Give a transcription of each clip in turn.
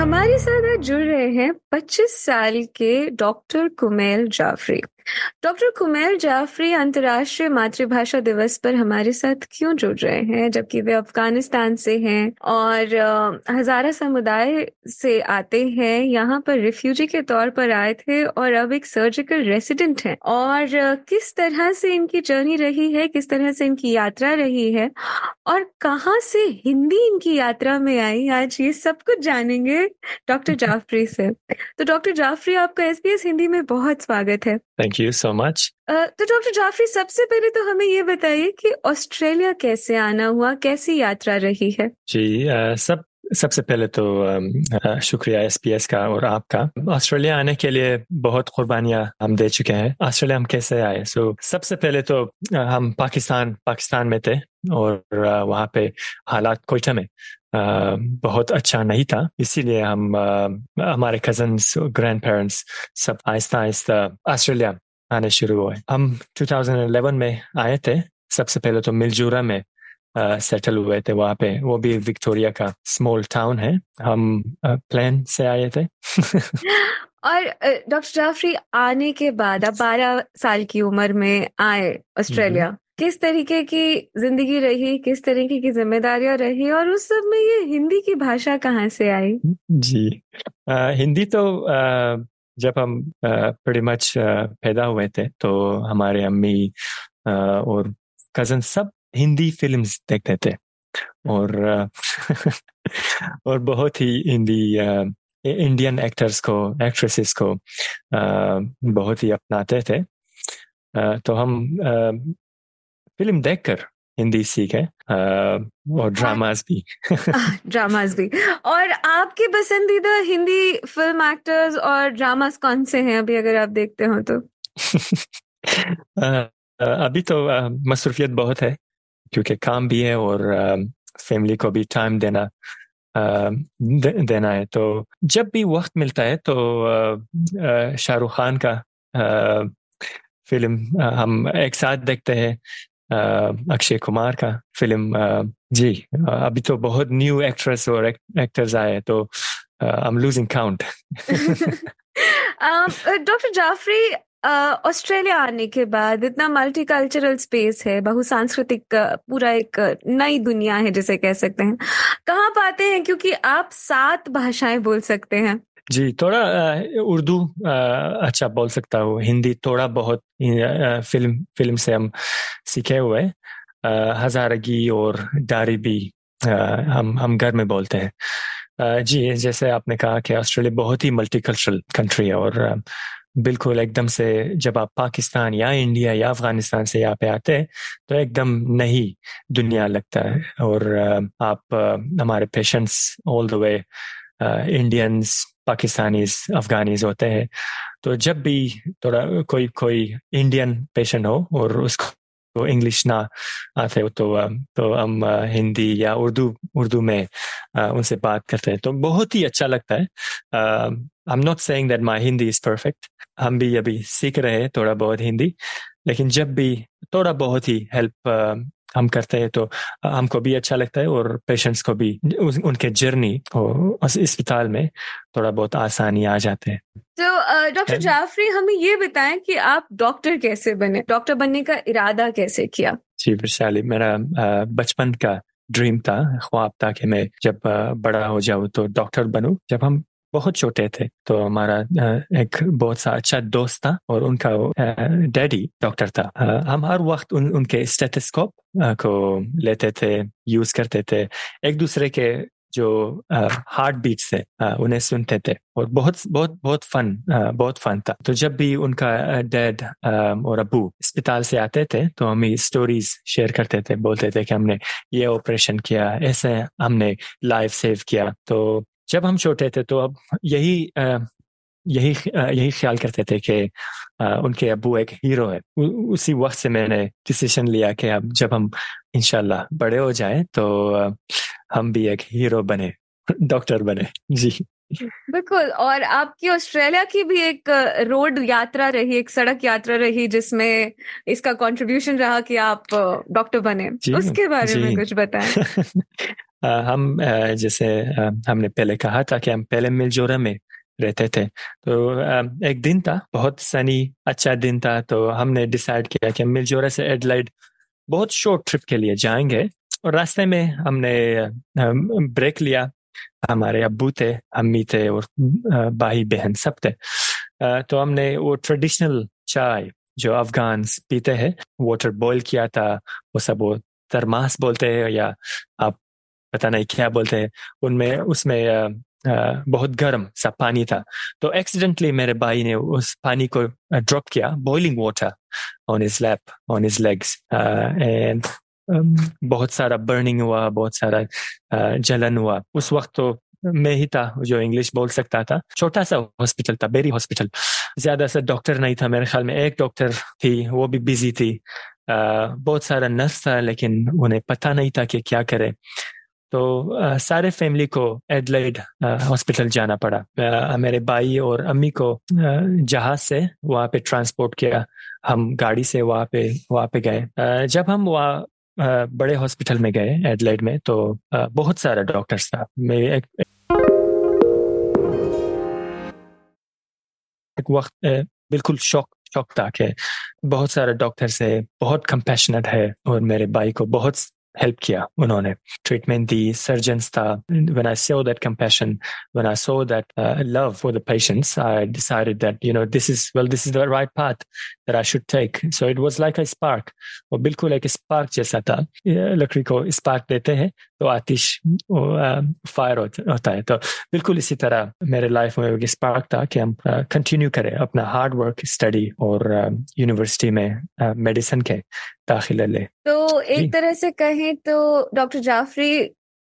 हमारे साथ आज जुड़ रहे हैं 25 साल के डॉक्टर कुमेल जाफरी। डॉक्टर कुमेल जाफरी अंतर्राष्ट्रीय मातृभाषा दिवस पर हमारे साथ क्यों जुड़ रहे हैं जबकि वे अफ़गानिस्तान से हैं और हजारा समुदाय से आते हैं यहाँ पर रिफ्यूजी के तौर पर आए थे और अब एक सर्जिकल रेसिडेंट हैं। और किस तरह से इनकी जर्नी रही है किस तरह से इनकी यात्रा रही है और कहाँ से हिंदी इनकी यात्रा में आई आज ये सब कुछ जानेंगे डॉक्टर जाफरी से तो डॉक्टर जाफरी आपका एसबीएस हिंदी में बहुत स्वागत है। Thank so much. अ, तो डॉक्टर जाफरी सबसे पहले तो हमें ये बताइए कि ऑस्ट्रेलिया कैसे आना हुआ कैसी यात्रा रही है? जी अ, सब सबसे पहले तो शुक्रिया एसपीएस का और आपका। ऑस्ट्रेलिया आने के लिए बहुत कुर्बानियाँ हम दे चुके हैं। ऑस्ट्रेलिया हम कैसे आए? सो सबसे पहले तो हम पाकिस्तान पाकिस्तान में थे और वहाँ पे हालात कोयटा में बहुत अच्छा नहीं था। इसीलिए हम हमारे कजन्स ग्रैंड पेरेंट्स सब आहिस्ता आहिस्ता ऑस्ट्रेलिया आने शुरू हुए। हम 2011 में आए थे। सबसे पहले तो मिलजूरा में सेटल हुए थे वहाँ पे। वो भी विक्टोरिया का स्मॉल टाउन है। हम प्लेन से आए थे। और डॉक्टर जाफरी आने के बाद अब बारह साल की उम्र में आए ऑस्ट्रेलिया किस तरीके की ज़िंदगी रही? किस तरीके की जिम्मेदारियाँ रही? और उस सब में ये हिंदी की भाषा कहाँ से आई? जी। अ, हिंदी तो अ, जब हम बड़ी मच पैदा हुए थे तो हमारे अम्मी और कज़न सब हिंदी फिल्म्स देखते थे। और और बहुत ही हिंदी इंडियन एक्टर्स को एक्ट्रेसेस को बहुत ही अपनाते थे। तो हम फ़िल्म देखकर हिंदी सीख है और ड्रामास भी। ड्रामास भी। और आपके पसंदीदा हिंदी फ़िल्म एक्टर्स और ड्रामास कौन से हैं अभी अगर आप देखते हो तो? अभी तो मसरूफियत बहुत है क्योंकि काम भी है और फैमिली को भी टाइम देना दे, देना है। तो जब भी वक्त मिलता है तो शाहरुख खान का फ़िल्म हम एक साथ देखते हैं। अक्षय कुमार का फ़िल्म अ, जी अ, अभी तो बहुत न्यू एक्ट्रेस और एक्टर्स आए तो I am losing count doctor Jafri Australia आने के बाद इतना मल्टीकल्चरल स्पेस है बहुसांस्कृतिक अ, पूरा एक नई दुनिया है जिसे कह सकते हैं। कहाँ पाते हैं? क्योंकि आप सात भाषाएँ बोल सकते हैं। जी, थोड़ा उर्दू अच्छा बोल सकता हूँ। हिंदी थोड़ा बहुत फ़िल्म फ़िल्म से हम सीखे हुए हजारगी और डारी भी हम हम घर में बोलते हैं। जी, जैसे आपने कहा कि ऑस्ट्रेलिया बहुत ही मल्टीकल्चरल कंट्री है और बिल्कुल एकदम से जब आप पाकिस्तान या इंडिया या अफ़गानिस्तान से यहाँ पे आते हैं तो एकदम नई दुनिया लगता है। और आप हमारे patients, all the way Indians Pakistanis, Afghanis होते हैं। तो जब भी थोड़ा कोई कोई इंडियन पेशेंट हो और उसको इंग्लिश ना आते हो तो तो हम हिंदी या उर्दू उर्दू में उनसे बात करते हैं। तो बहुत ही अच्छा लगता है। I am not saying that my Hindi is perfect हम भी अभी सीख रहे हैं थोड़ा बहुत हिंदी लेकिन जब भी थोड़ा बहुत ही हेल्प हम करते हैं तो हमको भी अच्छा लगता है और पेशेंट्स को भी उनके जर्नी अस्पताल में थोड़ा बहुत आसानी आ जाते हैं। तो डॉक्टर जाफरी हमें ये बताएँ कि आप डॉक्टर कैसे बने? डॉक्टर बनने का इरादा कैसे किया? जी वैशाली मेरा बचपन का ड्रीम था ख्वाब था कि मैं जब बड़ा हो जाऊँ तो डॉक्टर बनूं। जब हम बहुत छोटे थे। तो हमारा एक बहुत सा अच्छा दोस्त था और उनका डैडी डॉक्टर था। हम हर वक्त उन, उनके स्टेथोस्कोप को लेते थे यूज़ करते थे। एक दूसरे के जो हार्ट बीट से उन्हें सुनते थे और बहुत बहुत बहुत फन बहुत फन था। तो जब भी उनका डैड और अबू अस्पताल से आते थे तो हमें स्टोरीज शेयर करते थे बोलते थे कि हमने ये ऑपरेशन किया ऐसे हमने लाइफ सेव किया। तो जब हम छोटे थे तो अब यही यही यही ख्याल करते थे कि उनके अबू एक हीरो है। उसी वक्त से मैंने डिसीज़न लिया कि अब जब हम इनशाला बड़े हो जाए तो हम भी एक हीरो बने डॉक्टर बने। जी। बिल्कुल और आपकी ऑस्ट्रेलिया की भी एक रोड यात्रा रही एक सड़क यात्रा रही जिसमें इसका कंट्रीब्यूशन रहा कि आप डॉक्टर बने। उसके बारे में कुछ बताएँ। हम जैसे हमने पहले कहा था कि हम पहले मिलजोरा में रहते थे तो एक दिन था बहुत सनी अच्छा दिन था तो हमने डिसाइड किया कि मिलजोरा से एडलाइड बहुत शॉर्ट ट्रिप के लिए जाएँगे और रास्ते में हमने ब्रेक लिया हमारे अब्बू थे अम्मी थे और भाई बहन सब थे तो हमने वो ट्रेडिशनल चाय जो अफगान पीते हैं वाटर बॉईल किया था वो सब वो तरमास बोलते हैं या आप पता नहीं क्या बोलते हैं उनमें उसमें बहुत गर्म सा पानी था तो एक्सीडेंटली मेरे भाई ने उस पानी को ड्रॉप किया boiling water on his lap on his legs and बहुत सारा बर्निंग हुआ बहुत सारा जलन हुआ। उस वक्त तो मैं ही था जो इंग्लिश बोल सकता था। छोटा सा हॉस्पिटल था बेरी हॉस्पिटल ज़्यादा सा डॉक्टर नहीं था मेरे ख्याल में। एक डॉक्टर थी वो भी बिज़ी थी। आ, बहुत सारा नर्स था लेकिन उन्हें पता नहीं था कि क्या करे। तो आ, सारे फैमिली को एडलाइड हॉस्पिटल जाना पड़ा। आ, मेरे भाई और अम्मी को जहाज़ से वहाँ पे ट्रांसपोर्ट किया। हम गाड़ी से वहाँ पे वहाँ पे गए। जब हम वहाँ बड़े हॉस्पिटल में गए एडलाइड में तो बहुत सारा डॉक्टर्स था। मैं एक, एक वक्त बिल्कुल शौक शौक था कि बहुत सारे डॉक्टर्स है बहुत कंपैशनेट है और मेरे भाई को बहुत हेल्प किया उन्होंने ट्रीटमेंट दी सर्जन्स था when I saw that compassion when I saw that uh, love for the patients I decided that you know this is well this is the right path that I should take so it was like a spark वो बिल्कुल एक spark जैसा था लकड़ी को spark देते हैं तो आतिश फायर होता है तो बिल्कुल इसी तरह मेरे लाइफ में एक स्पार्क था कि हम कंटिन्यू करें अपना हार्ड वर्क स्टडी और यूनिवर्सिटी में मेडिसिन के दाखिले ले। तो एक तरह से कहें तो डॉक्टर जाफरी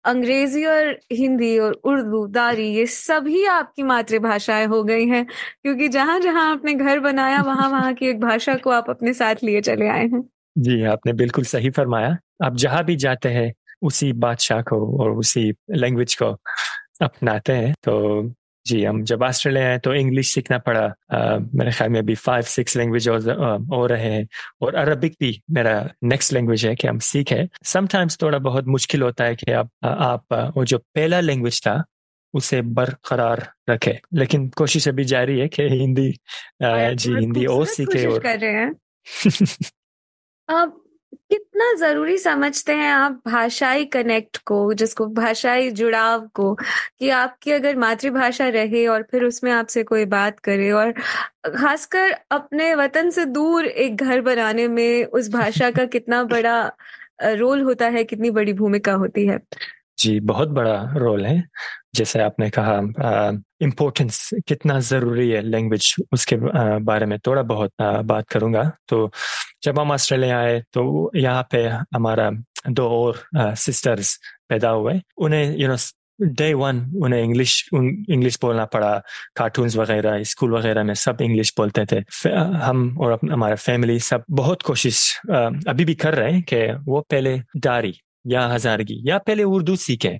अंग्रेज़ी और हिंदी और उर्दू दारी ये सभी आपकी मातृभाषाएँ हो गई हैं क्योंकि जहाँ जहाँ आपने घर बनाया वहाँ वहाँ की एक भाषा को आप अपने साथ लिए चले आए हैं। जी आपने बिल्कुल सही फरमाया। आप जहाँ भी जाते हैं उसी बादशाह को और उसी लैंग्वेज को अपनाते हैं तो जी हम जब ऑस्ट्रेलिया आए तो इंग्लिश सीखना पड़ा। आ, मेरे ख्याल में अभी फाइव सिक्स लैंग्वेज हो रहे हैं। और अरबिक भी मेरा नेक्स्ट लैंग्वेज है कि हम सीखे। समटाइम्स थोड़ा बहुत मुश्किल होता है कि आप आप वो जो पहला लैंग्वेज था उसे बरकरार रखे। लेकिन कोशिश अभी जारी है कि हिंदी जी हिंदी और सीखे और कर रहे हैं। अब कितना ज़रूरी समझते हैं आप भाषाई कनेक्ट को, जिसको, भाषाई जुड़ाव को, कि आपकी अगर मातृभाषा रहे और फिर उसमें आपसे कोई बात करे और खासकर अपने वतन से दूर एक घर बनाने में उस भाषा का कितना बड़ा रोल होता है, कितनी बड़ी भूमिका होती है। जी, बहुत बड़ा रोल है। जैसे आपने कहा इम्पोर्टेंस कितना ज़रूरी है लैंग्वेज उसके बारे में। थोड़ा बहुत बात करूँगा तो जब हम ऑस्ट्रेलिया आए तो यहाँ पे हमारा दो और सिस्टर्स पैदा हुए। उन्हें यू नो डे वन उन्हें इंग्लिश इंग्लिश बोलना पड़ा। कार्टून्स वगैरह स्कूल वगैरह में सब इंग्लिश बोलते थे। हम और हमारा फैमिली सब बहुत कोशिश अभी भी कर रहे हैं कि वो पहले डारी या हजारगी या पहले उर्दू सीखे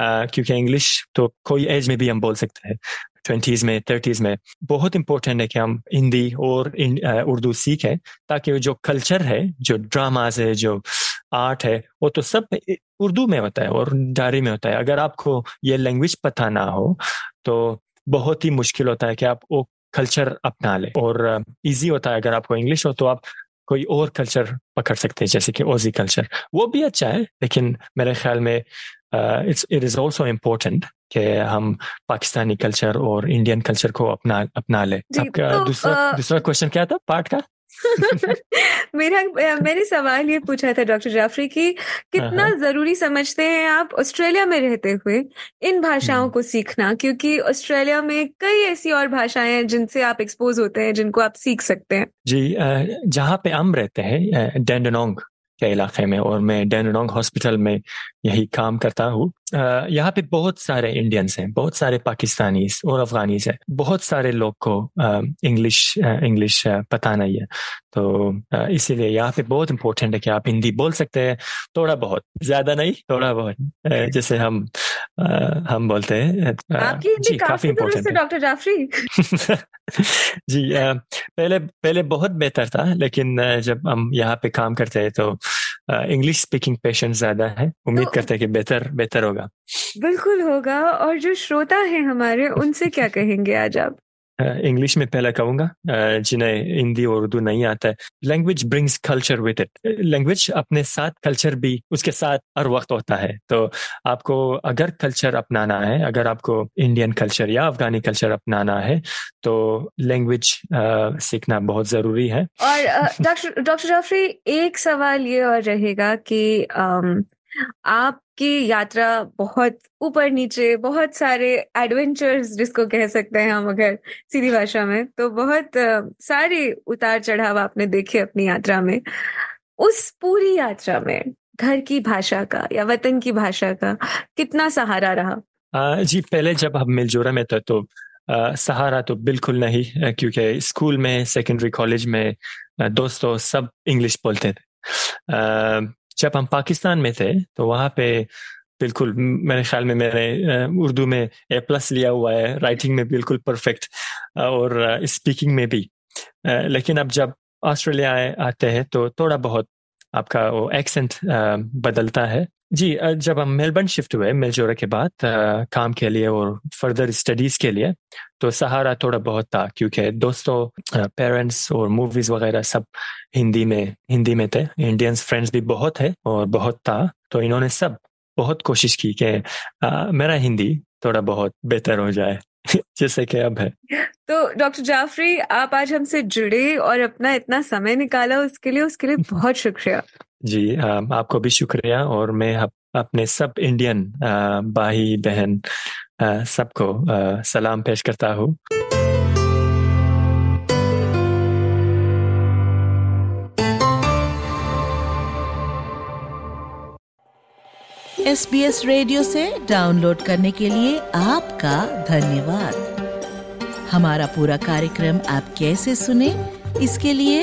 क्योंकि इंग्लिश तो कोई एज में भी हम बोल सकते हैं। ट्वेंटीज में, थर्टीज में। बहुत इंपॉर्टेंट है कि हम हिंदी और उर्दू सीखें, ताकि जो कल्चर है, जो ड्रामाज है, जो आर्ट है, वो तो सब उर्दू में होता है और डायरी में होता है। अगर आपको ये लैंग्वेज पता ना हो तो बहुत ही मुश्किल होता है कि आप वो कल्चर अपना ले। और इजी होता है अगर आपको इंग्लिश हो तो आप कोई और कल्चर पकड़ सकते हैं, जैसे कि ओजी कल्चर वो भी अच्छा है, लेकिन मेरे ख्याल में it's it is also important कि हम पाकिस्तानी कल्चर और इंडियन कल्चर को अपना अपना ले। आपका तो, दूसरा दूसरा क्वेश्चन क्या था? पार्ट का? मेरा मैंने सवाल ये पूछा था डॉक्टर जाफरी की कितना हाँ, हाँ। ज़रूरी समझते हैं आप ऑस्ट्रेलिया में रहते हुए इन भाषाओं हम्म। को सीखना? क्योंकि ऑस्ट्रेलिया में कई ऐसी और भाषाएँ हैं जिनसे आप एक्सपोज होते हैं जिनको आप सीख सकते हैं। जी जहाँ पे हम रहते हैं डेंडनोंग के इलाके में और मैं डेनडोंग हॉस्पिटल में यही काम करता हूँ। यहाँ पे बहुत सारे इंडियंस हैं, बहुत सारे पाकिस्तानी और अफगानीज हैं, बहुत सारे लोग को इंग्लिश इंग्लिश पता नहीं है। तो इसीलिए यहाँ पे बहुत इंपॉर्टेंट है कि आप हिंदी बोल सकते हैं, थोड़ा बहुत, ज़्यादा नहीं, थोड़ा बहुत। जैसे हम हम बोलते हैं जी काफ़ी इम्पोर्टेंट है डॉक्टर जाफरी। जी पहले पहले बहुत बेहतर था लेकिन जब हम यहाँ पे काम करते हैं तो इंग्लिश स्पीकिंग पेशेंट ज़्यादा है। उम्मीद तो, करते हैं कि बेहतर बेहतर होगा। बिल्कुल होगा और जो श्रोता है हमारे उनसे क्या कहेंगे आज आप? इंग्लिश में पहला कहूँगा जिन्हें हिंदी और उर्दू नहीं आता है। Language brings culture with it language अपने साथ कल्चर भी उसके साथ हर वक्त होता है। तो आपको अगर कल्चर अपनाना है, अगर आपको इंडियन कल्चर या अफगानी कल्चर अपनाना है तो लैंग्वेज सीखना बहुत ज़रूरी है। और डॉक्टर डॉक्टर जाफरी, एक सवाल ये और रहेगा कि आपकी यात्रा बहुत ऊपर नीचे बहुत सारे एडवेंचर्स जिसको कह सकते हैं हम अगर सीधी भाषा में तो बहुत सारे उतार चढ़ाव आपने देखे अपनी यात्रा में। उस पूरी यात्रा में घर की भाषा का या वतन की भाषा का कितना सहारा रहा? आ, जी पहले जब हम मिलजोरा में था तो आ, सहारा तो बिल्कुल नहीं क्योंकि स्कूल में सेकेंडरी कॉलेज में दोस्तों सब इंग्लिश बोलते थे। जब हम पाकिस्तान में थे तो वहाँ पे बिल्कुल मेरे ख्याल में मैंने उर्दू में ए प्लस लिया हुआ है राइटिंग में बिल्कुल परफेक्ट और स्पीकिंग में भी। लेकिन अब जब ऑस्ट्रेलिया आते हैं तो थोड़ा बहुत आपका वो एक्सेंट बदलता है। जी जब हम मेलबर्न शिफ्ट हुए, मेलजोरा के बाद काम के लिए और फर्दर स्टडीज़ के लिए तो सहारा थोड़ा बहुत था क्योंकि दोस्तों पेरेंट्स और मूवीज़ वगैरह सब हिंदी में हिंदी में थे। इंडियंस फ्रेंड्स भी बहुत है और बहुत था। तो इन्होंने सब बहुत कोशिश की कि मेरा हिंदी थोड़ा बहुत बेहतर हो जाए, जैसे कि अब है। तो डॉक्टर जाफरी, आप आज हमसे जुड़े और अपना इतना समय निकाला उसके लिए उसके लिए बहुत शुक्रिया। जी आपको भी शुक्रिया और मैं अपने सब इंडियन भाई बहन सबको सलाम पेश करता हूँ। एस बी एस रेडियो से डाउनलोड करने के लिए आपका धन्यवाद। हमारा पूरा कार्यक्रम आप कैसे सुने, इसके लिए